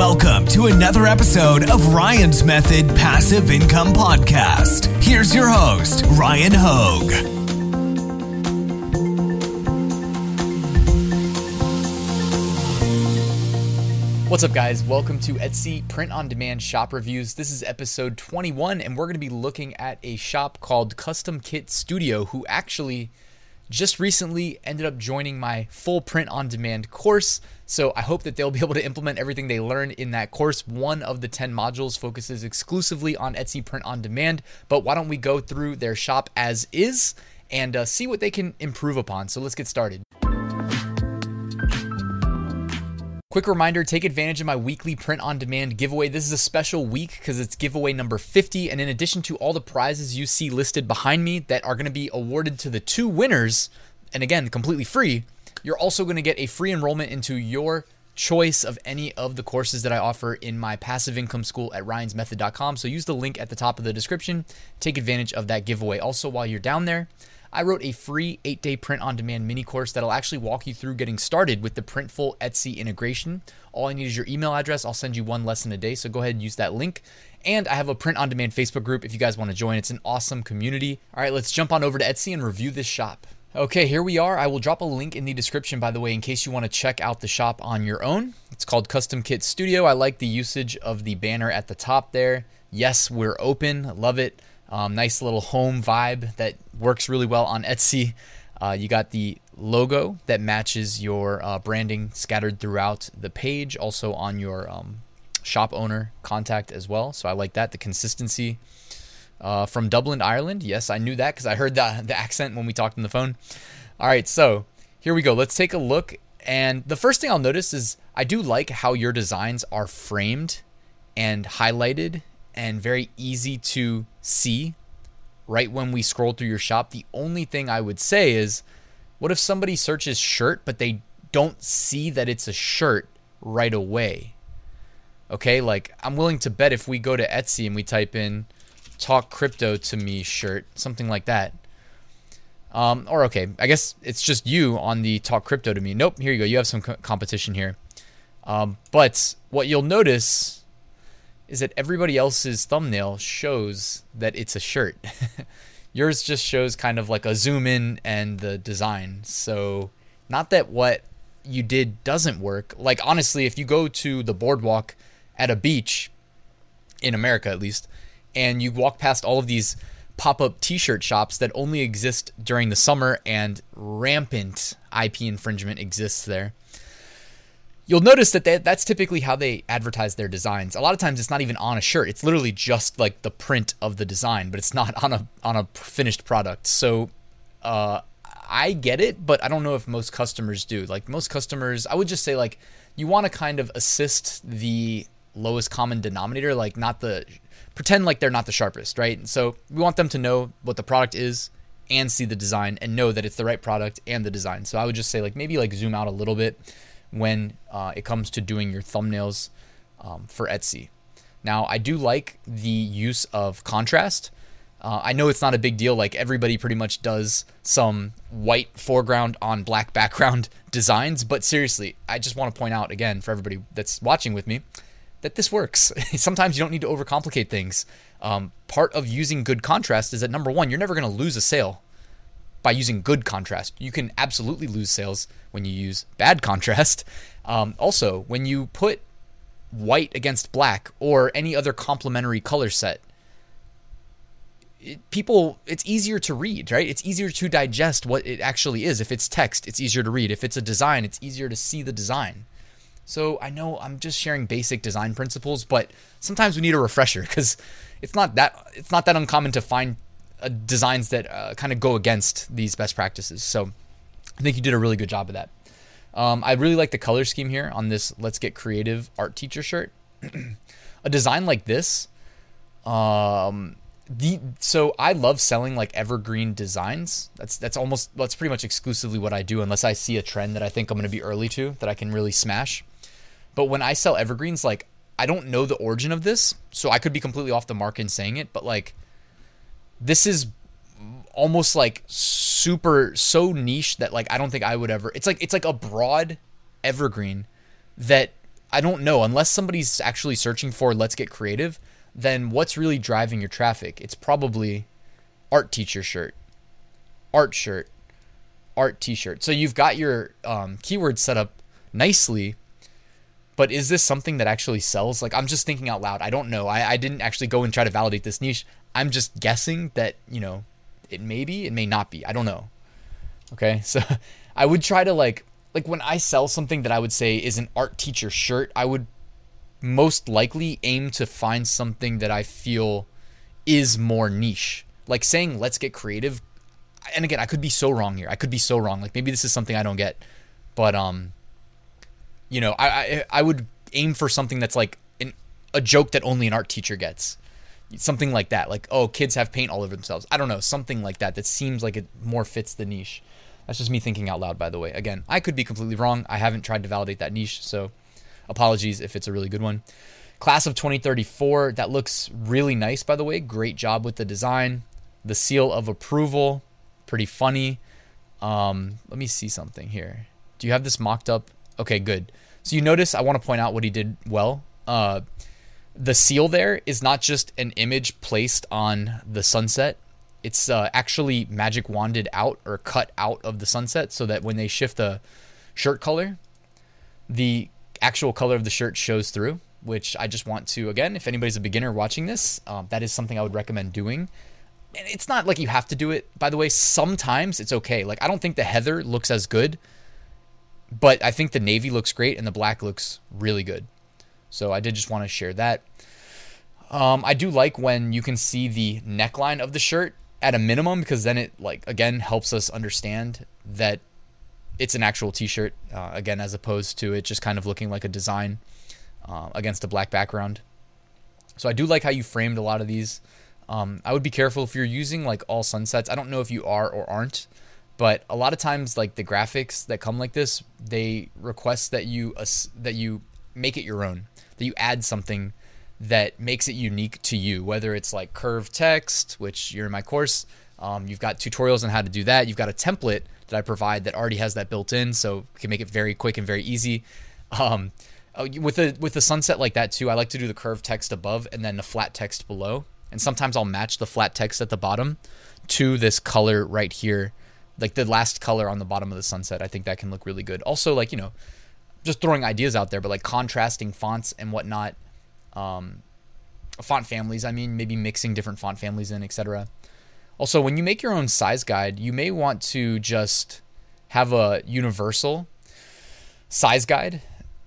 Welcome to another episode of Ryan's Method Passive Income Podcast. Here's your host, Ryan Hogue. What's up, guys? Welcome to Etsy Print on Demand Shop Reviews. This is episode 21, and we're going to be looking at a shop called Custom Kit Studio, who actually just recently ended up joining my full print on demand course. So I hope that they'll be able to implement everything they learned in that course. One of the 10 modules focuses exclusively on Etsy print on demand. But why don't we go through their shop as is and uh, see what they can improve upon? So let's get started. Quick reminder take advantage of my weekly print on demand giveaway. This is a special week because it's giveaway number 50. And in addition to all the prizes you see listed behind me that are going to be awarded to the two winners, and again, completely free, you're also going to get a free enrollment into your choice of any of the courses that I offer in my passive income school at ryansmethod.com. So use the link at the top of the description. Take advantage of that giveaway. Also, while you're down there, I wrote a free eight day print on demand mini course that'll actually walk you through getting started with the Printful Etsy integration. All I need is your email address. I'll send you one lesson a day. So go ahead and use that link. And I have a print on demand Facebook group if you guys want to join. It's an awesome community. All right, let's jump on over to Etsy and review this shop. Okay, here we are. I will drop a link in the description, by the way, in case you want to check out the shop on your own. It's called Custom Kit Studio. I like the usage of the banner at the top there. Yes, we're open. Love it. Um, nice little home vibe that works really well on Etsy. Uh, you got the logo that matches your uh, branding scattered throughout the page, also on your um, shop owner contact as well. So I like that. The consistency uh, from Dublin, Ireland. Yes, I knew that because I heard the, the accent when we talked on the phone. All right, so here we go. Let's take a look. And the first thing I'll notice is I do like how your designs are framed and highlighted and very easy to see right when we scroll through your shop. The only thing I would say is what if somebody searches shirt but they don't see that it's a shirt right away? Okay, like I'm willing to bet if we go to Etsy and we type in talk crypto to me shirt, something like that. Um, or okay, I guess it's just you on the talk crypto to me. Nope, here you go. You have some co- competition here. Um, but what you'll notice is that everybody else's thumbnail shows that it's a shirt. Yours just shows kind of like a zoom in and the design. So, not that what you did doesn't work. Like, honestly, if you go to the boardwalk at a beach, in America at least, and you walk past all of these pop up t shirt shops that only exist during the summer and rampant IP infringement exists there you'll notice that they, that's typically how they advertise their designs. A lot of times it's not even on a shirt. It's literally just like the print of the design, but it's not on a on a finished product. So uh, I get it, but I don't know if most customers do. Like most customers, I would just say like you want to kind of assist the lowest common denominator, like not the pretend like they're not the sharpest, right? So we want them to know what the product is and see the design and know that it's the right product and the design. So I would just say like maybe like zoom out a little bit when uh, it comes to doing your thumbnails um, for Etsy. Now, I do like the use of contrast. Uh, I know it's not a big deal, like everybody pretty much does some white foreground on black background designs, but seriously, I just want to point out again for everybody that's watching with me that this works. Sometimes you don't need to overcomplicate things. Um, part of using good contrast is that number one, you're never going to lose a sale by using good contrast. You can absolutely lose sales when you use bad contrast. Um, also, when you put white against black or any other complementary color set, people, it's easier to read, right? It's easier to digest what it actually is. If it's text, it's easier to read. If it's a design, it's easier to see the design. So I know I'm just sharing basic design principles, but sometimes we need a refresher because it's not that it's not that uncommon to find designs that uh, kind of go against these best practices. So I think you did a really good job of that. Um, I really like the color scheme here on this Let's Get Creative art teacher shirt. a design like this, um, the so I love selling like evergreen designs. That's that's almost that's pretty much exclusively what I do, unless I see a trend that I think I'm going to be early to that I can really smash. But when I sell evergreens, like I don't know the origin of this, so I could be completely off the mark in saying it, but like this is almost like super so niche that like I don't think I would ever. It's like it's like a broad evergreen that I don't know unless somebody's actually searching for let's get creative, then what's really driving your traffic? It's probably art teacher shirt, art shirt, art t-shirt. So you've got your um, keywords set up nicely, but is this something that actually sells? Like I'm just thinking out loud. I don't know. I, I didn't actually go and try to validate this niche. I'm just guessing that, you know, it may be, it may not be. I don't know. Okay. So I would try to like like when I sell something that I would say is an art teacher shirt, I would most likely aim to find something that I feel is more niche. Like saying let's get creative. And again, I could be so wrong here. I could be so wrong. Like maybe this is something I don't get. But um you know, I I, I would aim for something that's like an, a joke that only an art teacher gets. Something like that. Like, oh, kids have paint all over themselves. I don't know, something like that that seems like it more fits the niche. That's just me thinking out loud, by the way. Again, I could be completely wrong. I haven't tried to validate that niche, so apologies if it's a really good one. Class of 2034, that looks really nice, by the way. Great job with the design. The seal of approval, pretty funny. Um, let me see something here. Do you have this mocked up? Okay, good. So you notice I want to point out what he did well. Uh, the seal there is not just an image placed on the sunset it's uh, actually magic wanded out or cut out of the sunset so that when they shift the shirt color, the actual color of the shirt shows through. Which I just want to again, if anybody's a beginner watching this, um, that is something I would recommend doing. And it's not like you have to do it. By the way, sometimes it's okay. Like I don't think the heather looks as good, but I think the navy looks great and the black looks really good. So I did just want to share that. Um, I do like when you can see the neckline of the shirt at a minimum because then it like again helps us understand that it's an actual t-shirt uh, again as opposed to it just kind of looking like a design uh, against a black background so i do like how you framed a lot of these um, i would be careful if you're using like all sunsets i don't know if you are or aren't but a lot of times like the graphics that come like this they request that you that you make it your own that you add something that makes it unique to you, whether it's like curved text, which you're in my course. Um, you've got tutorials on how to do that. You've got a template that I provide that already has that built in, so can make it very quick and very easy. Um, uh, with a with a sunset like that too, I like to do the curved text above and then the flat text below. And sometimes I'll match the flat text at the bottom to this color right here, like the last color on the bottom of the sunset. I think that can look really good. Also, like you know, just throwing ideas out there, but like contrasting fonts and whatnot um, font families. I mean, maybe mixing different font families in, etc. Also, when you make your own size guide, you may want to just have a universal size guide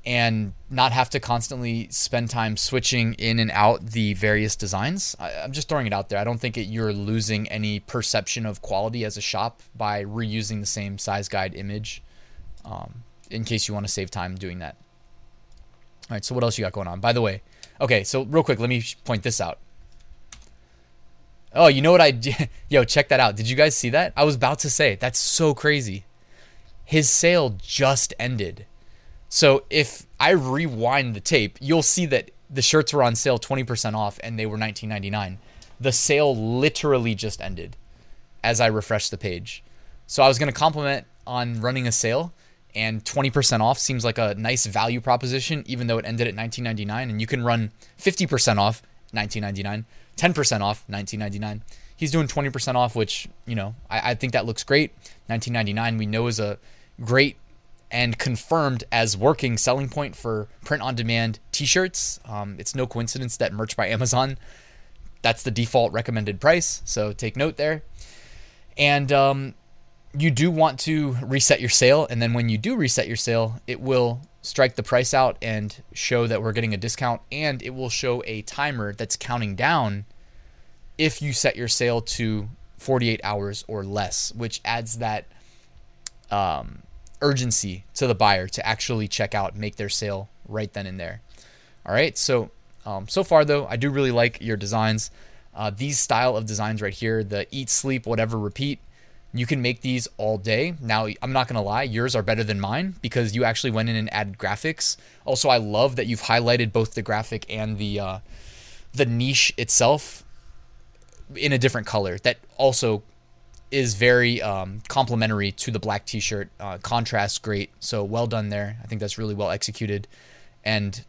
and not have to constantly spend time switching in and out the various designs. I, am just throwing it out there. I don't think it, you're losing any perception of quality as a shop by reusing the same size guide image um, in case you want to save time doing that. All right, so what else you got going on? By the way, Okay, so real quick, let me point this out. Oh, you know what I did? yo, check that out. Did you guys see that? I was about to say, that's so crazy. His sale just ended. So if I rewind the tape, you'll see that the shirts were on sale 20% off and they were 19.99. The sale literally just ended as I refreshed the page. So I was going to compliment on running a sale and 20% off seems like a nice value proposition even though it ended at 19.99 and you can run 50% off 19.99 10% off 19.99 he's doing 20% off which you know I, I think that looks great 19.99 we know is a great and confirmed as working selling point for print on demand t-shirts um, it's no coincidence that merch by amazon that's the default recommended price so take note there and um, you do want to reset your sale. And then when you do reset your sale, it will strike the price out and show that we're getting a discount. And it will show a timer that's counting down if you set your sale to 48 hours or less, which adds that um, urgency to the buyer to actually check out, make their sale right then and there. All right. So, um, so far though, I do really like your designs. Uh, these style of designs right here, the eat, sleep, whatever, repeat you can make these all day. Now, I'm not to lie, yours are better than mine because you actually went in and added graphics. Also, I love that you've highlighted both the graphic and the uh, the niche itself in a different color. That also is very um, complementary to the black t-shirt. Uh, contrast great, so well done there. I think that's really well executed. And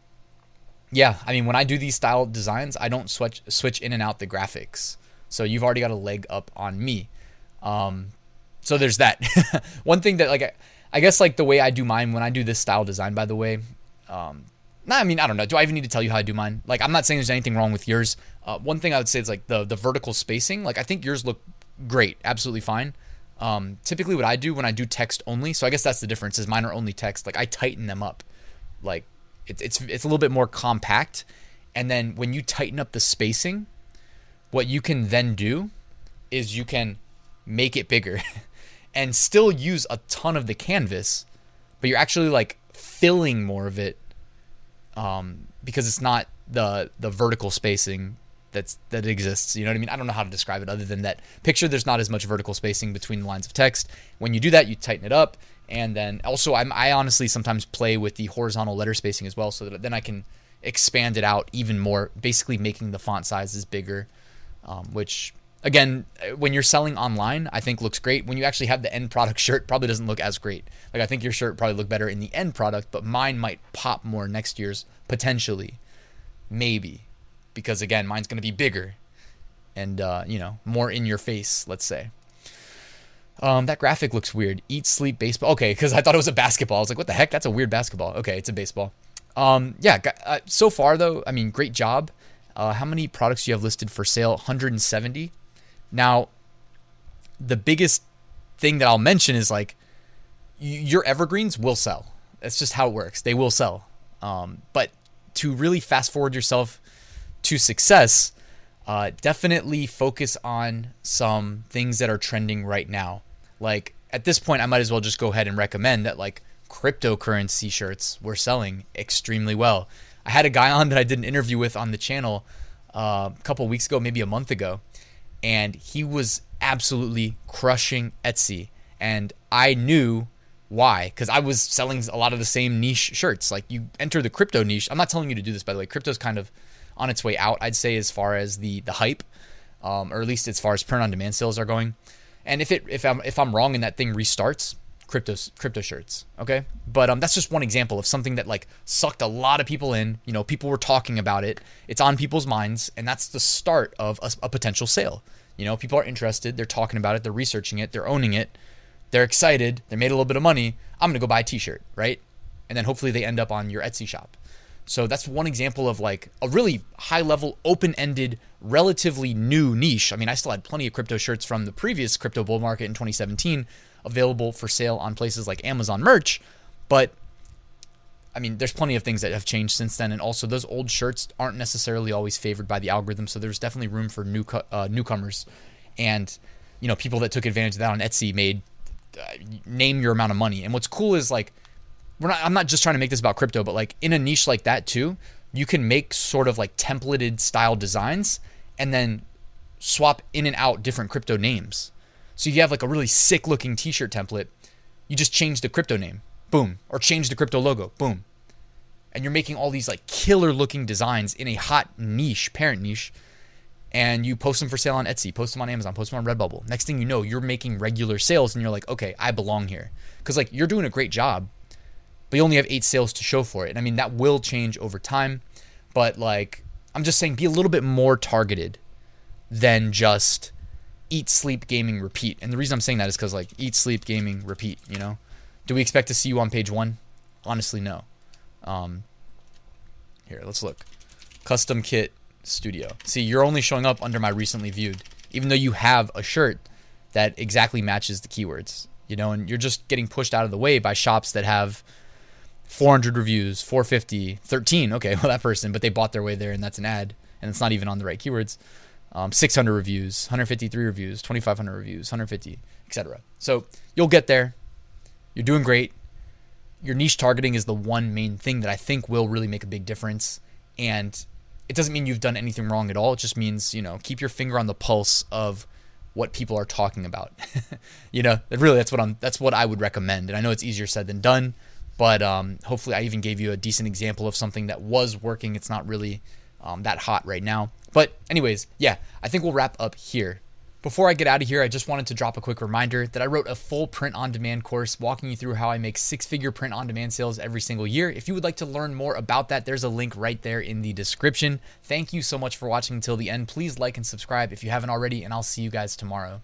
yeah, I mean, when I do these style designs, I don't switch switch in and out the graphics. So you've already got a leg up on me. Um, so there's that. One thing that like I, I, guess like the way I do mine when I do this style design, by the way. Um, I mean I don't know. Do I even need to tell you how I do mine? Like I'm not saying there's anything wrong with yours. Uh, one thing I would say is like the the vertical spacing. Like I think yours look great, absolutely fine. Um, typically, what I do when I do text only, so I guess that's the difference. Is mine are only text. Like I tighten them up. Like it's it's it's a little bit more compact. And then when you tighten up the spacing, what you can then do is you can make it bigger and still use a ton of the canvas, but you're actually like filling more of it um, because it's not the the vertical spacing that's that exists. You know what I mean? I don't know how to describe it other than that picture. There's not as much vertical spacing between lines of text. When you do that, you tighten it up and then also, I'm, I honestly sometimes play with the horizontal letter spacing as well, so that then I can expand it out even more, basically making the font sizes bigger. Um, which again, when you're selling online, I think looks great. When you actually have the end product shirt, probably doesn't look as great. Like I think your shirt probably look better in the end product, but mine might pop more next year's potentially, maybe, because again, mine's going to be bigger and uh, you know more in your face. Let's say. Um, that graphic looks weird. Eat, sleep, baseball. Okay, because I thought it was a basketball. I was like, what the heck? That's a weird basketball. Okay, it's a baseball. Um, yeah. Uh, so far though, I mean, great job. Uh, how many products do you have listed for sale? 170. Now, the biggest thing that I'll mention is like your evergreens will sell. That's just how it works. They will sell. Um, but to really fast forward yourself to success, uh, definitely focus on some things that are trending right now. Like at this point, I might as well just go ahead and recommend that like cryptocurrency shirts were selling extremely well. I had a guy on that I did an interview with on the channel uh, a couple weeks ago, maybe a month ago, and he was absolutely crushing Etsy. And I knew why because i was selling a lot of the same niche shirts like you enter the crypto niche i'm not telling you to do this by the way crypto's kind of on its way out i'd say as far as the the hype um, or at least as far as print on demand sales are going and if it if I'm if I'm wrong and that thing restarts, crypto crypto shirts. Okay, but um, that's just one example of something that like sucked a lot of people in. You know, people were talking about it. It's on people's minds, and that's the start of a, a potential sale. You know, people are interested. They're talking about it. They're researching it. They're owning it. They're excited. They made a little bit of money. I'm gonna go buy a T-shirt, right? And then hopefully they end up on your Etsy shop. So that's one example of like a really high level, open ended, relatively new niche. I mean, I still had plenty of crypto shirts from the previous crypto bull market in 2017 available for sale on places like Amazon merch, but I mean, there's plenty of things that have changed since then, and also those old shirts aren't necessarily always favored by the algorithm. So there's definitely room for new uh, newcomers, and you know, people that took advantage of that on Etsy made uh, name your amount of money. And what's cool is like we're not I'm not just trying to make this about crypto, but like in a niche like that too, you can make sort of like templated style designs and then swap in and out different crypto names. So you have like a really sick looking t-shirt template, you just change the crypto name, boom, or change the crypto logo, boom. And you're making all these like killer looking designs in a hot niche, parent niche, and you post them for sale on Etsy, post them on Amazon, post them on Redbubble. Next thing you know, you're making regular sales and you're like, okay, I belong here. Because like you're doing a great job but you only have eight sales to show for it. And I mean, that will change over time, but like, I'm just saying, be a little bit more targeted than just eat, sleep, gaming, repeat. And the reason I'm saying that is because like eat, sleep, gaming, repeat. You know, do we expect to see you on page one? Honestly, no. Um, here, let's look. Custom kit studio. See, you're only showing up under my recently viewed, even though you have a shirt that exactly matches the keywords. You know, and you're just getting pushed out of the way by shops that have 400 reviews, 450, 13. Okay, well, that person, but they bought their way there and that's an ad and it's not even on the right keywords. Um, 600 reviews, 153 reviews, 2,500 reviews, 150, etc. So you'll get there. You're doing great. Your niche targeting is the one main thing that I think will really make a big difference. And it doesn't mean you've done anything wrong at all. It just means, you know, keep your finger on the pulse of what people are talking about. you know, really that's what I'm that's what I would recommend. And I know it's easier said than done. But um, hopefully, I even gave you a decent example of something that was working. It's not really um, that hot right now. But, anyways, yeah, I think we'll wrap up here. Before I get out of here, I just wanted to drop a quick reminder that I wrote a full print on demand course walking you through how I make six figure print on demand sales every single year. If you would like to learn more about that, there's a link right there in the description. Thank you so much for watching until the end. Please like and subscribe if you haven't already, and I'll see you guys tomorrow.